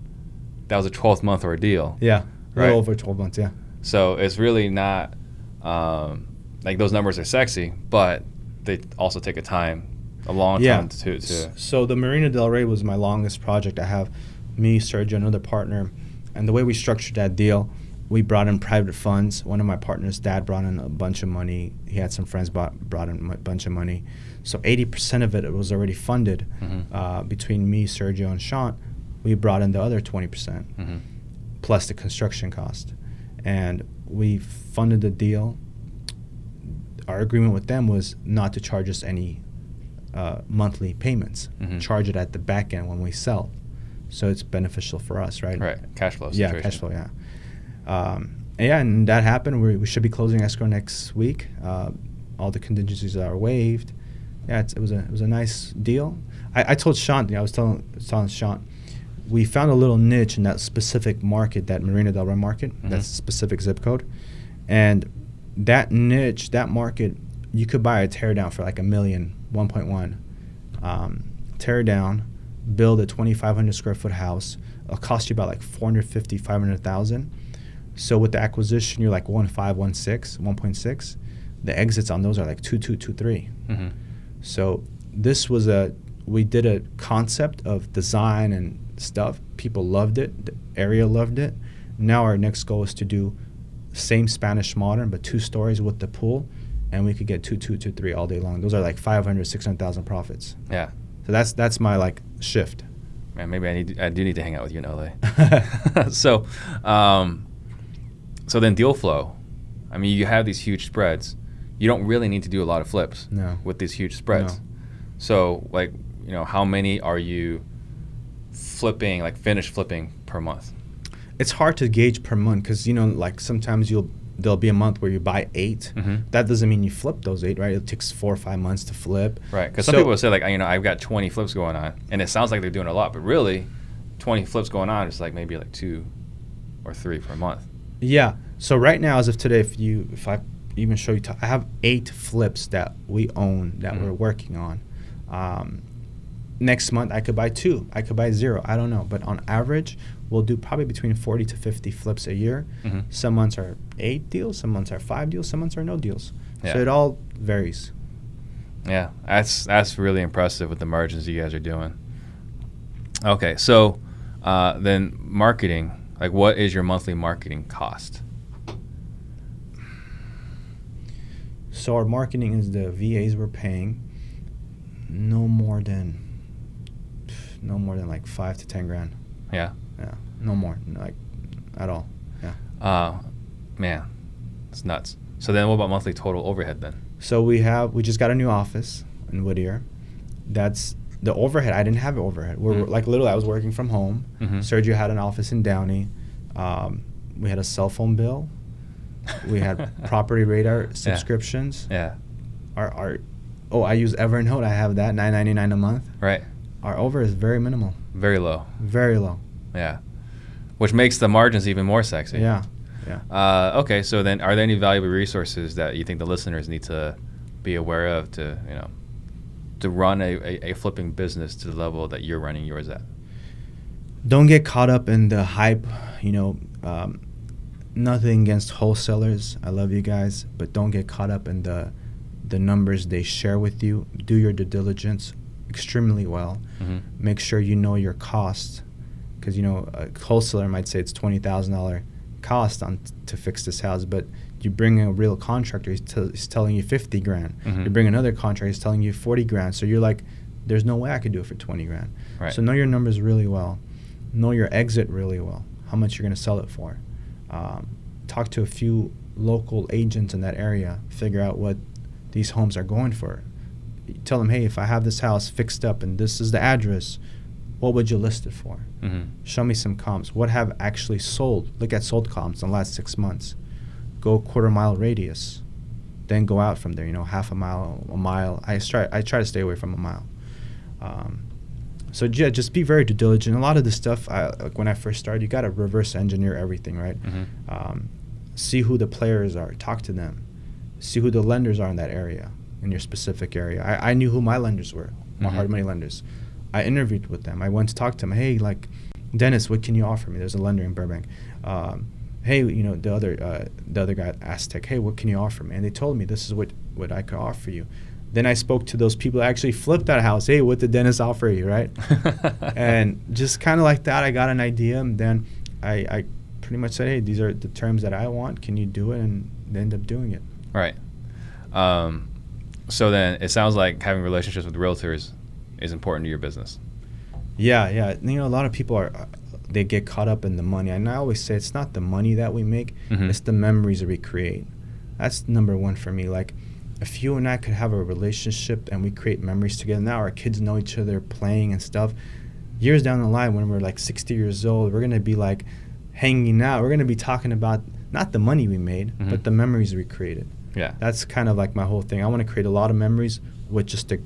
that was a 12 month ordeal. Yeah, a Right. little over twelve months. Yeah. So it's really not um, like those numbers are sexy, but they also take a time, a long Yeah. time to. to So the Marina Del Rey was my longest project. I have me, Sergio, another partner, and the way we structured that deal, we brought in private funds. One of my partners' dad brought in a bunch of money. He had some friends bought, brought in a bunch of money. So 80% of it was already funded Mhm. uh, between me, Sergio, and Sean. We brought in the other 20% Mhm. plus the construction cost. And we funded the deal. Our agreement with them was not to charge us any uh, monthly payments, Mhm. charge it at the back end when we sell. So it's beneficial for us, right? Right, cash flow Yeah, cash flow, yeah. Um, and yeah, and that happened. We, we should be closing escrow next week. Uh, all the contingencies are waived. Yeah, it's, it was a it was a nice deal. I, I told Sean, I was telling, telling Sean, we found a little niche in that specific market, that Marina Del Rey market, Mhm. that's a specific zip code. And that niche, that market, you could buy a tear down for like a million, 1.1. Um, tear down, build a 2,500 square foot house. It'll cost you about like 450, 500,000. So with the acquisition, you're like 1.5, 1.6, 1.6. The exits on those are like 2, 2, 2, 3. Mm-hmm. So this was a we did a concept of design and stuff. People loved it. The area loved it. Now our next goal is to do same Spanish modern but two stories with the pool, and we could get two, two, two, three all day long. Those are like 500, 600,000 profits. Yeah. So that's that's my like shift. Man, maybe I need I do need to hang out with you in LA. [laughs] [laughs] so, um, so then deal flow. I mean, you have these huge spreads. You don't really need to do a lot of flips No. with these huge spreads. No. So, like, you know, how many are you flipping, like, finish flipping per month? It's hard to gauge per month because you know like sometimes you'll there'll be a month where you buy 8 Mhm. That doesn't mean you flip those eight, right? It takes four or five months to flip. Right. Because some So- people say, like, you know, I've got 20 flips going on, and it sounds like they're doing a lot, but really, 20 flips going on is like maybe like two or three per month. Yeah. So right now, as of today, if you if I even show you, t- I have eight flips that we own that Mhm. we're working on. Um, next month, I could buy two. I could buy zero. I don't know. But on average, we'll do probably between forty to fifty flips a year. Mhm. Some months are eight deals. Some months are five deals. Some months are no deals. Yeah. So it all varies. Yeah, that's that's really impressive with the margins you guys are doing. Okay, so uh, then marketing, like what is your monthly marketing cost? So our marketing is the VAs we're paying. No more than. No more than like five to ten grand. Yeah, Yeah. No more. Like, at all. Yeah. uh, man, it's nuts. So then, what about monthly total overhead then? So we have we just got a new office in Whittier. That's the overhead. I didn't have an overhead. We're Mm. like literally I was working from home. Mhm. Sergio had an office in Downey. Um, we had a cell phone bill. We had [laughs] property radar subscriptions. Yeah, Our our oh I use Evernote. I have that nine ninety nine a month. right. Our over is very minimal. Very low. Very low. Yeah, which makes the margins even more sexy. Yeah. Yeah. Uh, okay, so then, are there any valuable resources that you think the listeners need to be aware of to, you know, to run a, a, a flipping business to the level that you're running yours at? don't get caught up in the hype. You know, um, nothing against wholesalers. I love you guys, but don't get caught up in the the numbers they share with you. Do your due diligence extremely well. Mm-hmm. Make sure you know your cost, because you know a wholesaler might say it's twenty thousand dollar cost on to fix this house, but you bring a real contractor, he's, tell he's telling you fifty grand. Mhm. You bring another contractor, he's telling you forty grand. So you're like, there's no way I could do it for twenty grand. Right. So know your numbers really well. Know your exit really well. How much you're going to sell it for. Um, talk to a few local agents in that area. Figure out what these homes are going for. Tell them, hey, if I have this house fixed up and this is the address, what would you list it for? Mm-hmm. Show me some comps. What have actually sold? Look at sold comps in the last six months. Go quarter mile radius. Then go out from there. You know, half a mile, a mile. I try. I try to stay away from a mile. Um, so yeah, just be very diligent. A lot of the stuff, I, like when I first started, you got to reverse engineer everything, right? Mhm. Um, see who the players are. Talk to them. See who the lenders are in that area, in your specific area. I, I knew who my lenders were, my Mhm. hard money lenders. I interviewed with them. I went to talk to them. Hey, like, Dennis, what can you offer me? There's a lender in Burbank. Um, hey, you know, the other uh, the other guy at Aztec. Hey, what can you offer me? And they told me this is what what I could offer you. Then I spoke to those people that actually flipped that house. Hey, what did Dennis offer you, right? [laughs] and just kind of like that, I got an idea. And then I, I pretty much said, hey, these are the terms that I want. Can you do it? And they end up doing it. Right. Um, so then it sounds like having relationships with realtors is important to your business. Yeah, yeah. You know, a lot of people are they get caught up in the money, and I always say it's not the money that we make; Mhm. it's the memories that we create. That's number one for me. Like, if you and I could have a relationship and we create memories together, now our kids know each other, playing and stuff. Years down the line, when we're like 60 years old, we're gonna be like hanging out. We're gonna be talking about not the money we made, Mhm. but the memories we created. Yeah. That's kind of like my whole thing. I want to create a lot of memories with just the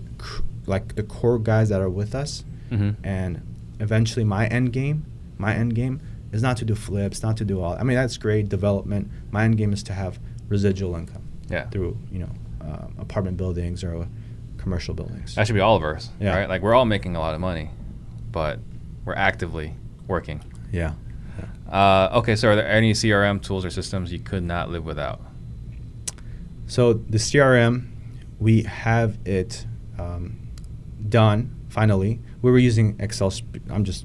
like the core guys that are with us, Mm-hmm. and eventually my end game, my end game is not to do flips, not to do all. I mean that's great development. My end game is to have residual income Yeah. through you know uh, apartment buildings or commercial buildings. That should be all of us. Yeah. right? Like we're all making a lot of money, but we're actively working. yeah. Uh, okay, so are there any CRM tools or systems you could not live without? So the CRM, we have it um, done finally. We were using Excel. sp- I'm just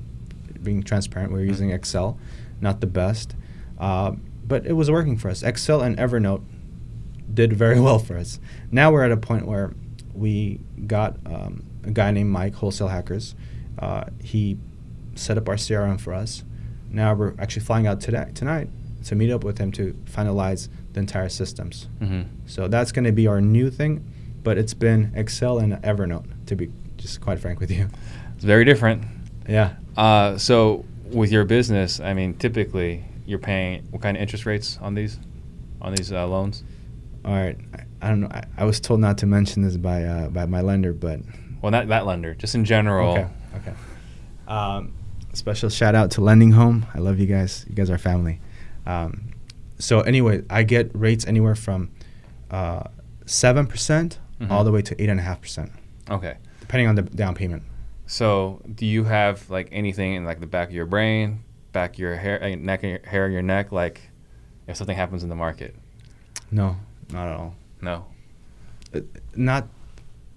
being transparent. We were Mhm. using Excel, not the best, uh, but it was working for us. Excel and Evernote did very [laughs] well for us. Now we're at a point where we got um, a guy named Mike, Wholesale Hackers. Uh, he set up our CRM for us. Now we're actually flying out today tonight to meet up with him to finalize the entire systems. Mm-hmm. So that's going to be our new thing, but it's been Excel and Evernote to be just quite frank with you. It's very different. Yeah. Uh, so with your business, I mean, typically you're paying what kind of interest rates on these, on these uh, loans? All right. I, I don't know. I, I was told not to mention this by uh, by my lender, but Well, not that lender, just in general. okay. Okay. Um, special shout out to Lending Home. I love you guys. You guys are family. Um, so anyway, I get rates anywhere from uh, seven percent Mhm. all the way to eight and a half percent, Okay. depending on the down payment. So do you have like anything in like the back of your brain, back of your hair, uh, neck, hair of your neck, like if something happens in the market? No, not at all. No. Uh, not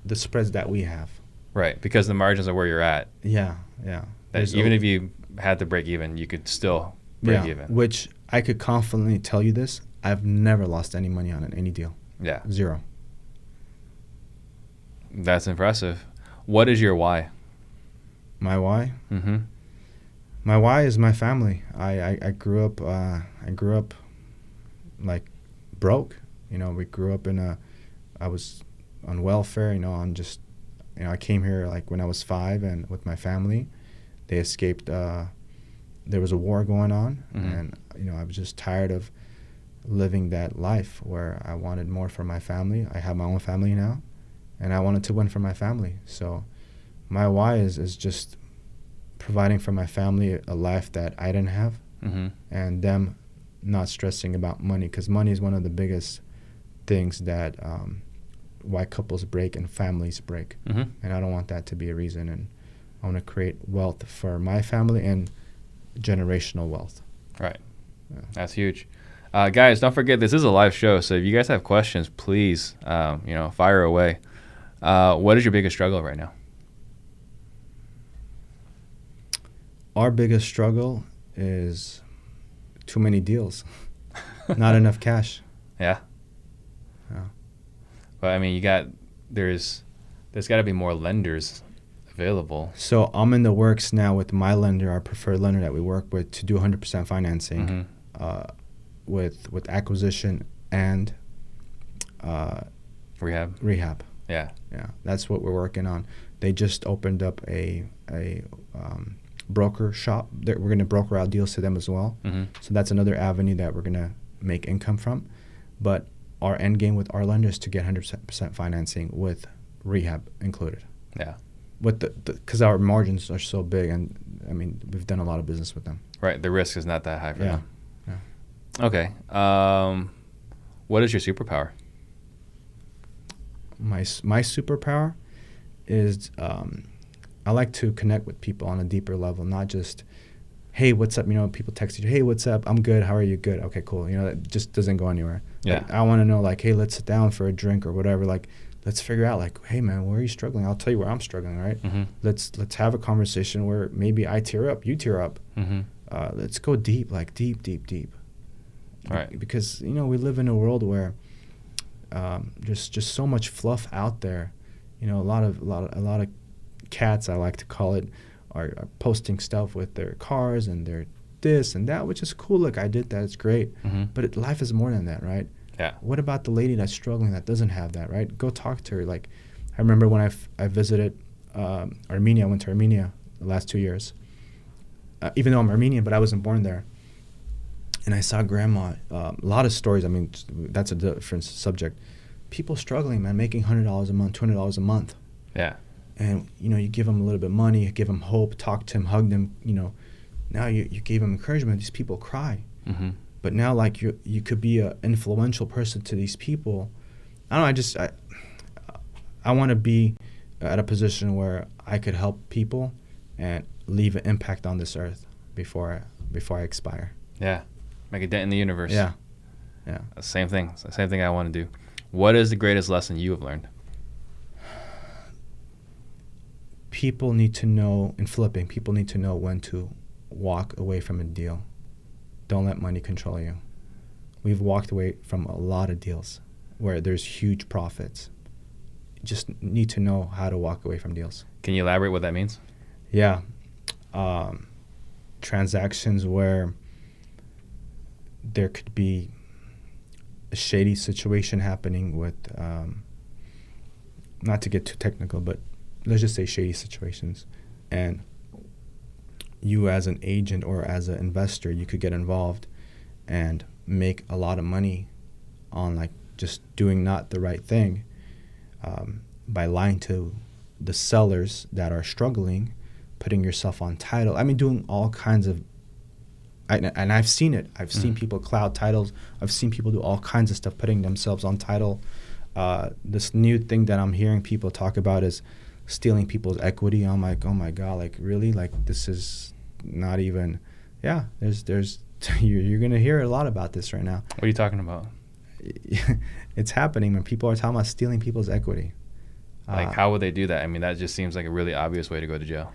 the spreads that we have. Right, because the margins are where you're at. Yeah, yeah. That even a- if you had to break even, you could still break yeah, even. Which I could confidently tell you this: I've never lost any money on any deal. yeah, Zero. that's impressive. What is your why? My why? Mm-hmm. My why is my family. I I, I grew up. Uh, I grew up like broke. You know, we grew up in a. I was on welfare. You know, on just. You know, I came here like when I was five, and with my family, they escaped. Uh, there was a war going on, Mhm. and you know, I was just tired of living that life where I wanted more for my family. I have my own family now, and I wanted to win for my family. So, my why is is just providing for my family a life that I didn't have, Mm-hmm. and them not stressing about money because money is one of the biggest things that um, why couples break and families break, Mm-hmm. and I don't want that to be a reason. And I want to create wealth for my family and generational wealth. Right. Yeah. That's huge. Uh, guys, don't forget this is a live show, so if you guys have questions, please, um, you know, fire away. Uh, what is your biggest struggle right now? Our biggest struggle is too many deals, [laughs] not enough cash. Yeah. Yeah. But I mean, you got there's there's got to be more lenders available. So I'm in the works now with my lender, our preferred lender that we work with, to do 100% financing Mhm. uh, with with acquisition and uh, Rehab. rehab. Yeah. Yeah, that's what we're working on. They just opened up a a um, broker shop. That we're going to broker out deals to them as well. Mm-hmm. So that's another avenue that we're going to make income from. But our end game with our lenders to get 100% financing with rehab included. Yeah. With the because our margins are so big, and I mean we've done a lot of business with them. Right. The risk is not that high for them. Yeah. Okay. Um, what is your superpower? My my superpower is um, I like to connect with people on a deeper level, not just hey what's up. You know, people text you, hey what's up? I'm good. How are you? Good. Okay, cool. You know, that just doesn't go anywhere. Yeah. Like, I want to know like hey let's sit down for a drink or whatever. Like let's figure out like hey man where are you struggling? I'll tell you where I'm struggling. Right. Mm-hmm. Let's let's have a conversation where maybe I tear up, you tear up. Mm-hmm. uh, let's go deep, like deep, deep, deep. Be- Right. Because you know we live in a world where um, there's just so much fluff out there. You know, a lot of a lot of a lot of cats, I like to call it, are, are posting stuff with their cars and their this and that, which is cool. Look, I did that. It's great. Mm-hmm. But it, life is more than that, right? Yeah. What about the lady that's struggling that doesn't have that, right? Go talk to her. Like, I remember when I, f- I visited um, Armenia. I went to Armenia the last two years. Uh, even though I'm Armenian, but I wasn't born there. And I saw grandma. Um, a lot of stories. I mean, that's a different subject. People struggling, man, making hundred dollars a month, two hundred dollars a month, Yeah. And you know you give them a little bit of money, give them hope, talk to them, hug them. You know, now you, you gave them encouragement. These people cry, Mm-hmm. but now like you you could be an influential person to these people. I don't know. I just I I want to be at a position where I could help people and leave an impact on this earth before before I expire. Yeah. Make a dent in the universe. Yeah, yeah. Same thing. Same thing I want to do. What is the greatest lesson you have learned? People need to know in flipping people need to know when to walk away from a deal. Don't let money control you. We've walked away from a lot of deals where there's huge profits. Just need to know how to walk away from deals. Can you elaborate what that means? yeah. Um, transactions where there could be a shady situation happening with um, not to get too technical but let's just say shady situations. And you as an agent or as an investor you could get involved and make a lot of money on like just doing not the right thing um, by lying to the sellers that are struggling putting yourself on title. I mean doing all kinds of I, and i've seen it. I've seen Mhm. people cloud titles. I've seen people do all kinds of stuff putting themselves on title. Uh, this new thing that i'm hearing people talk about is stealing people's equity i'm like oh my god like really like this is not even yeah there's there's [laughs] you're, gonna hear a lot about this right now What are you talking about? [laughs] it's happening when people are talking about stealing people's equity Like, Uh, how would they do that? I mean, that just seems like a really obvious way to go to jail.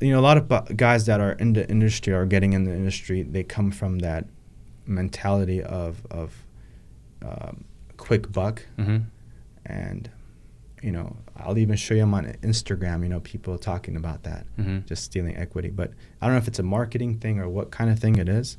you know a lot of guys that are in the industry or getting in the industry they come from that mentality of of um, quick buck Mm-hmm. and you know i'll even show you them on instagram you know people talking about that Mm-hmm. just stealing equity. But i don't know if it's a marketing thing or what kind of thing it is.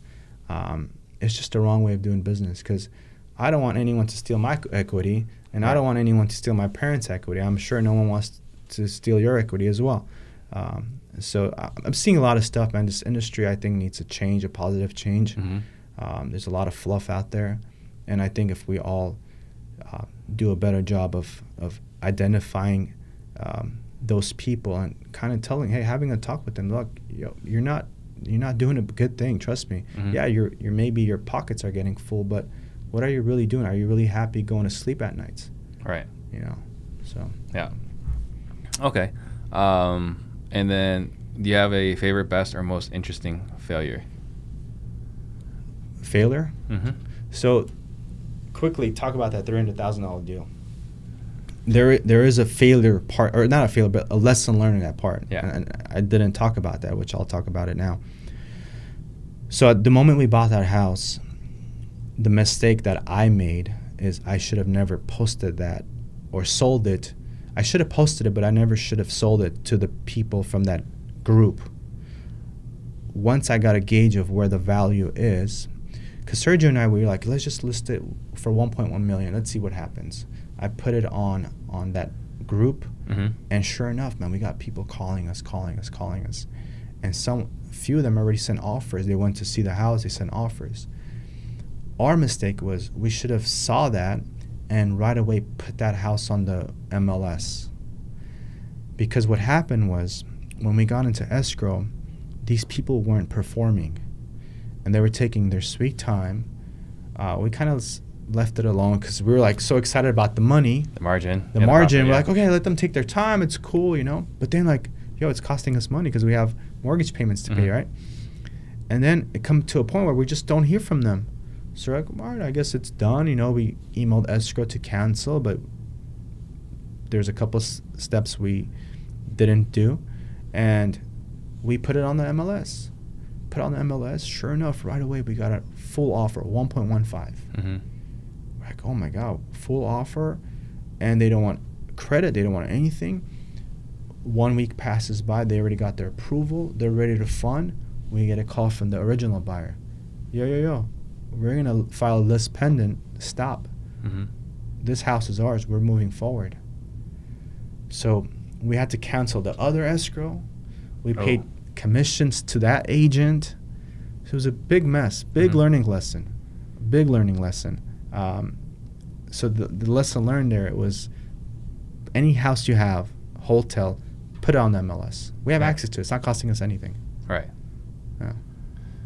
Um, it's just a wrong way of doing business because i don't want anyone to steal my equity and i don't want anyone to steal my parents equity. I'm sure no one wants to steal your equity as well. Um, so I- i'm seeing a lot of stuff man. This industry i think needs a change a positive change. Mm-hmm. um, there's a lot of fluff out there, and I think if we all uh, do a better job of of identifying um, those people and kind of telling, hey, having a talk with them, look, yo, you're not you're not doing a good thing. Trust me. Mhm. Yeah, you're you're maybe your pockets are getting full, but what are you really doing? Are you really happy going to sleep at nights? Right. You know, so Yeah. Okay. Um, and then, do you have a favorite, best, or most interesting failure? failure. Mm-hmm. So, quickly talk about that three hundred thousand dollar deal. There, there is a failure part, or not a failure, but a lesson learned in that part. Yeah. And, and I didn't talk about that, which I'll talk about it now. So at the moment we bought that house, the mistake that I made is I should have never posted that or sold it. I should have posted it, but I never should have sold it to the people from that group. Once I got a gauge of where the value is, because Sergio and I we were like, let's just list it for 1.1 million. Let's see what happens. I put it on on that group, Mm-hmm. and sure enough, man, we got people calling us, calling us, calling us, and some few of them already sent offers. They went to see the house. They sent offers. Our mistake was we should have saw that and right away put that house on the MLS. Because what happened was when we got into escrow, these people weren't performing, and they were taking their sweet time. Uh, we kind of left it alone because we were like so excited about the money The margin. the Yeah, margin. profit, We're yeah. like, okay, let them take their time. It's cool, you know. But then like, yo, it's costing us money because we have mortgage payments to pay, Mhm. right? And then it come to a point where we just don't hear from them. So we're like, all right, I guess it's done. You know, we emailed escrow to cancel, but there's a couple s- steps we didn't do, and we put it on the MLS. Put on the MLS. Sure enough, right away we got a full offer, 1.15. Mhm. Like, oh my god, full offer, and they don't want credit, they don't want anything. One week passes by, they already got their approval, they're ready to fund. We get a call from the original buyer. Yo, yo, yo, we're gonna file a lis pendens. Stop. Mhm. This house is ours. We're moving forward. So we had to cancel the other escrow. We Oh. paid commissions to that agent. So it was a big mess, big Mhm. learning lesson, big learning lesson. Um, so the, the lesson learned there it was any house you have, hotel, put it on the MLS. We have access to it. It's not costing us anything. Right. Yeah.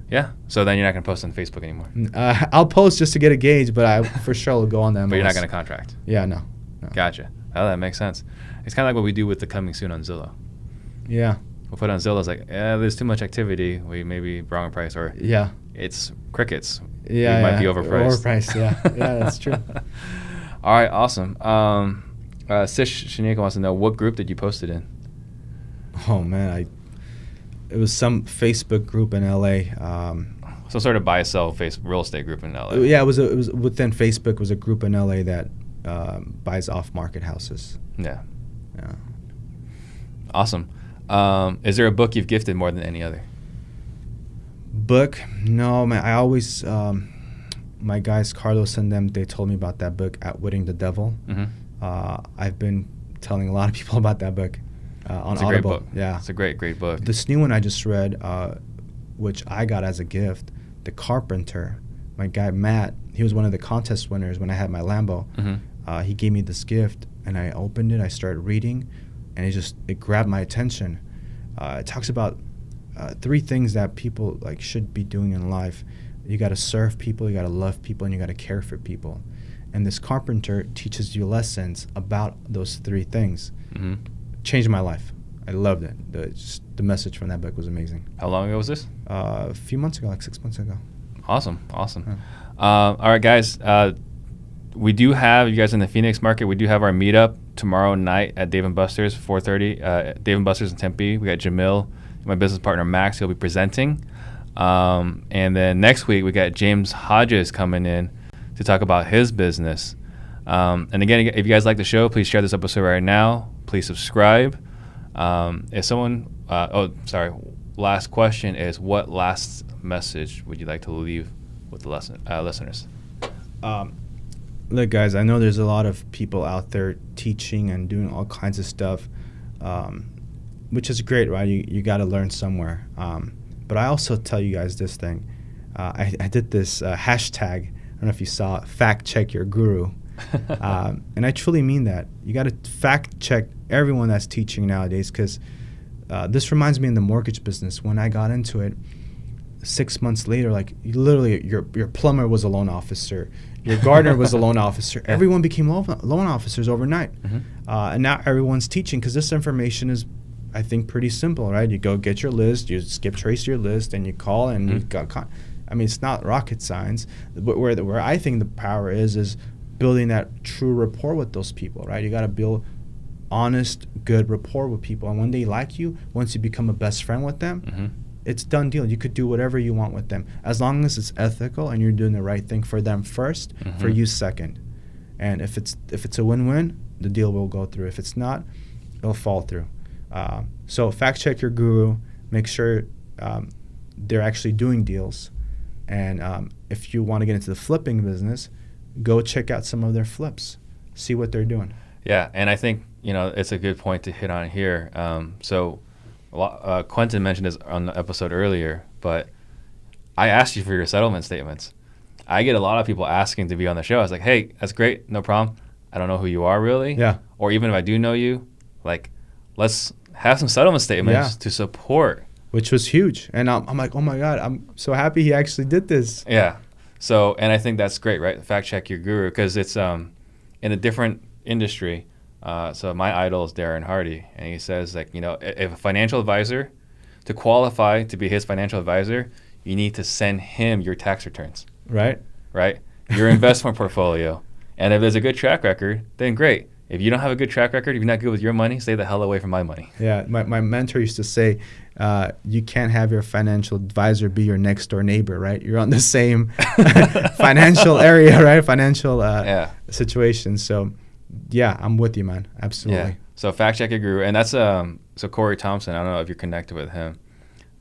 Yeah. So then you're not gonna post on Facebook anymore. Uh, [laughs] I'll post just to get a gauge, but I [laughs] for sure will go on the MLS. But you're not gonna contract. Yeah, no. no. Gotcha. Oh, that makes sense. It's kind of like what we do with the coming soon on Zillow. Yeah, We'll put on Zillow. It's like, yeah, there's too much activity. We maybe wrong price, or yeah, it's crickets. yeah. we might be overpriced. Overpriced. Yeah, [laughs] yeah, that's true. [laughs] All right, awesome. Um, uh, Sish Shanika wants to know what group did you post it in? Oh man, I. It was some Facebook group in LA. Um, Some sort of buy sell face real estate group in LA. yeah, it was a, it was within Facebook was a group in LA that um, buys off market houses. Yeah. Yeah. Awesome. Um, is there a book you've gifted more than any other? Book? No, man. I always um, my guys Carlos and them they told me about that book, Outwitting the Devil. Mm-hmm. Uh, I've been telling a lot of [laughs] people about that book uh, on It's a Audible. great book. Yeah, It's a great, great book. this new one I just read, uh, which I got as a gift, The Carpenter. My guy Matt, he was one of the contest winners when I had my Lambo. mm-hmm. Uh, he gave me this gift, and I opened it. I started reading, and it just it grabbed my attention. Uh, it talks about uh, three things that people like should be doing in life. You got to serve people, you got to love people, and you got to care for people. And this carpenter teaches you lessons about those three things. Mm-hmm. Changed my life. I loved it. The, just, the message from that book was amazing. How long ago was this? Uh, a few months ago, like six months ago. Awesome, awesome. Um, all right, guys. Uh, we do have you guys in the Phoenix market. We do have our meetup tomorrow night at Dave and Buster's, 4:30. Uh, Dave and Buster's in Tempe. We got Jamil, my business partner Max. He'll be presenting. Um, and then next week we got James Hodges coming in to talk about his business. Um, and again, if you guys like the show, please share this episode right now. Please subscribe. Um, if someone, uh, oh, sorry. Last question is, what last message would you like to leave with the lesson, uh, listeners? Um, look, guys, I know there's a lot of people out there teaching and doing all kinds of stuff, um, which is great, right? You, you got to learn somewhere. Um, but I also tell you guys this thing. Uh, I, I did this uh, hashtag. I don't know if you saw it, fact check your guru. [laughs] um, and I truly mean that. You got to fact check everyone that's teaching nowadays because uh, this reminds me in the mortgage business. When I got into it, six months later, like you literally, your your plumber was a loan officer, your gardener was a loan [laughs] officer. Everyone became loan, loan officers overnight, Mhm. uh, and now everyone's teaching because this information is, I think, pretty simple, right? You go get your list, you skip trace your list, and you call, and you Mhm. got. Con- I mean, it's not rocket science. But where the, where I think the power is is building that true rapport with those people, right? You got to build honest, good rapport with people, and when they like you, once you become a best friend with them, Mhm. it's done deal. You could do whatever you want with them as long as it's ethical and you're doing the right thing for them 1st for Mhm. you second. And if it's if it's a win-win, the deal will go through. If it's not, it'll fall through. Um, so fact check your guru. Make sure um, they're actually doing deals. And um, if you want to get into the flipping business, go check out some of their flips. See what they're doing. Yeah, and I think you know it's a good point to hit on here. Um, so, a lot- uh, Quentin mentioned this on the episode earlier, but I asked you for your settlement statements. I get a lot of people asking to be on the show. I was like, "Hey, that's great, no problem. I don't know who you are really, Yeah. or even if I do know you, like, let's have some settlement statements Yeah. to support." Which was huge. And I'm, I'm like, oh my God, I'm so happy he actually did this. Yeah. So, and I think that's great, right? Fact check your guru because it's um, in a different industry. Uh, so my idol is Darren Hardy, and he says like, you know, if a financial advisor, to qualify to be his financial advisor, you need to send him your tax returns, Right? right? Your investment [laughs] portfolio, and if there's a good track record, then great. If you don't have a good track record, if you're not good with your money, stay the hell away from my money. Yeah. My, my mentor used to say, uh, you can't have your financial advisor be your next door neighbor, right? You're on the same [laughs] financial [laughs] area, right? Financial uh, Yeah. situation. So, yeah, I'm with you, man. Absolutely. Yeah. So fact check your guru, and that's um. So Corey Thompson, I don't know if you're connected with him,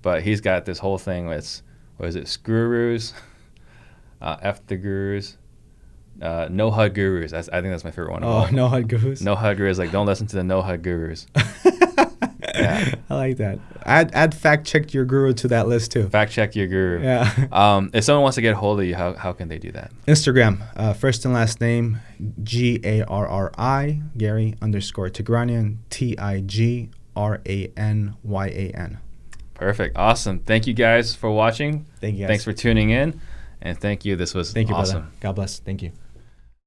but he's got this whole thing with what is it, Screws, [laughs] uh, F the Gurus, uh, No HUD Gurus. That's, I think that's my favorite one. Oh, no HUD gurus. No HUD Gurus, like don't listen to the No HUD Gurus. [laughs] Yeah. I like that. Add add fact check your guru to that list too. Fact check your guru. Yeah. [laughs] Um, if someone wants to get a hold of you, how, how can they do that? Instagram, uh, first and last name, G A R R I, Gary underscore Tigranyan, T I G R A N Y A N. Perfect. Awesome. Thank you guys for watching. Thank you guys. Thanks for tuning in. And thank you. This was Thank you, awesome. brother. God bless. Thank you.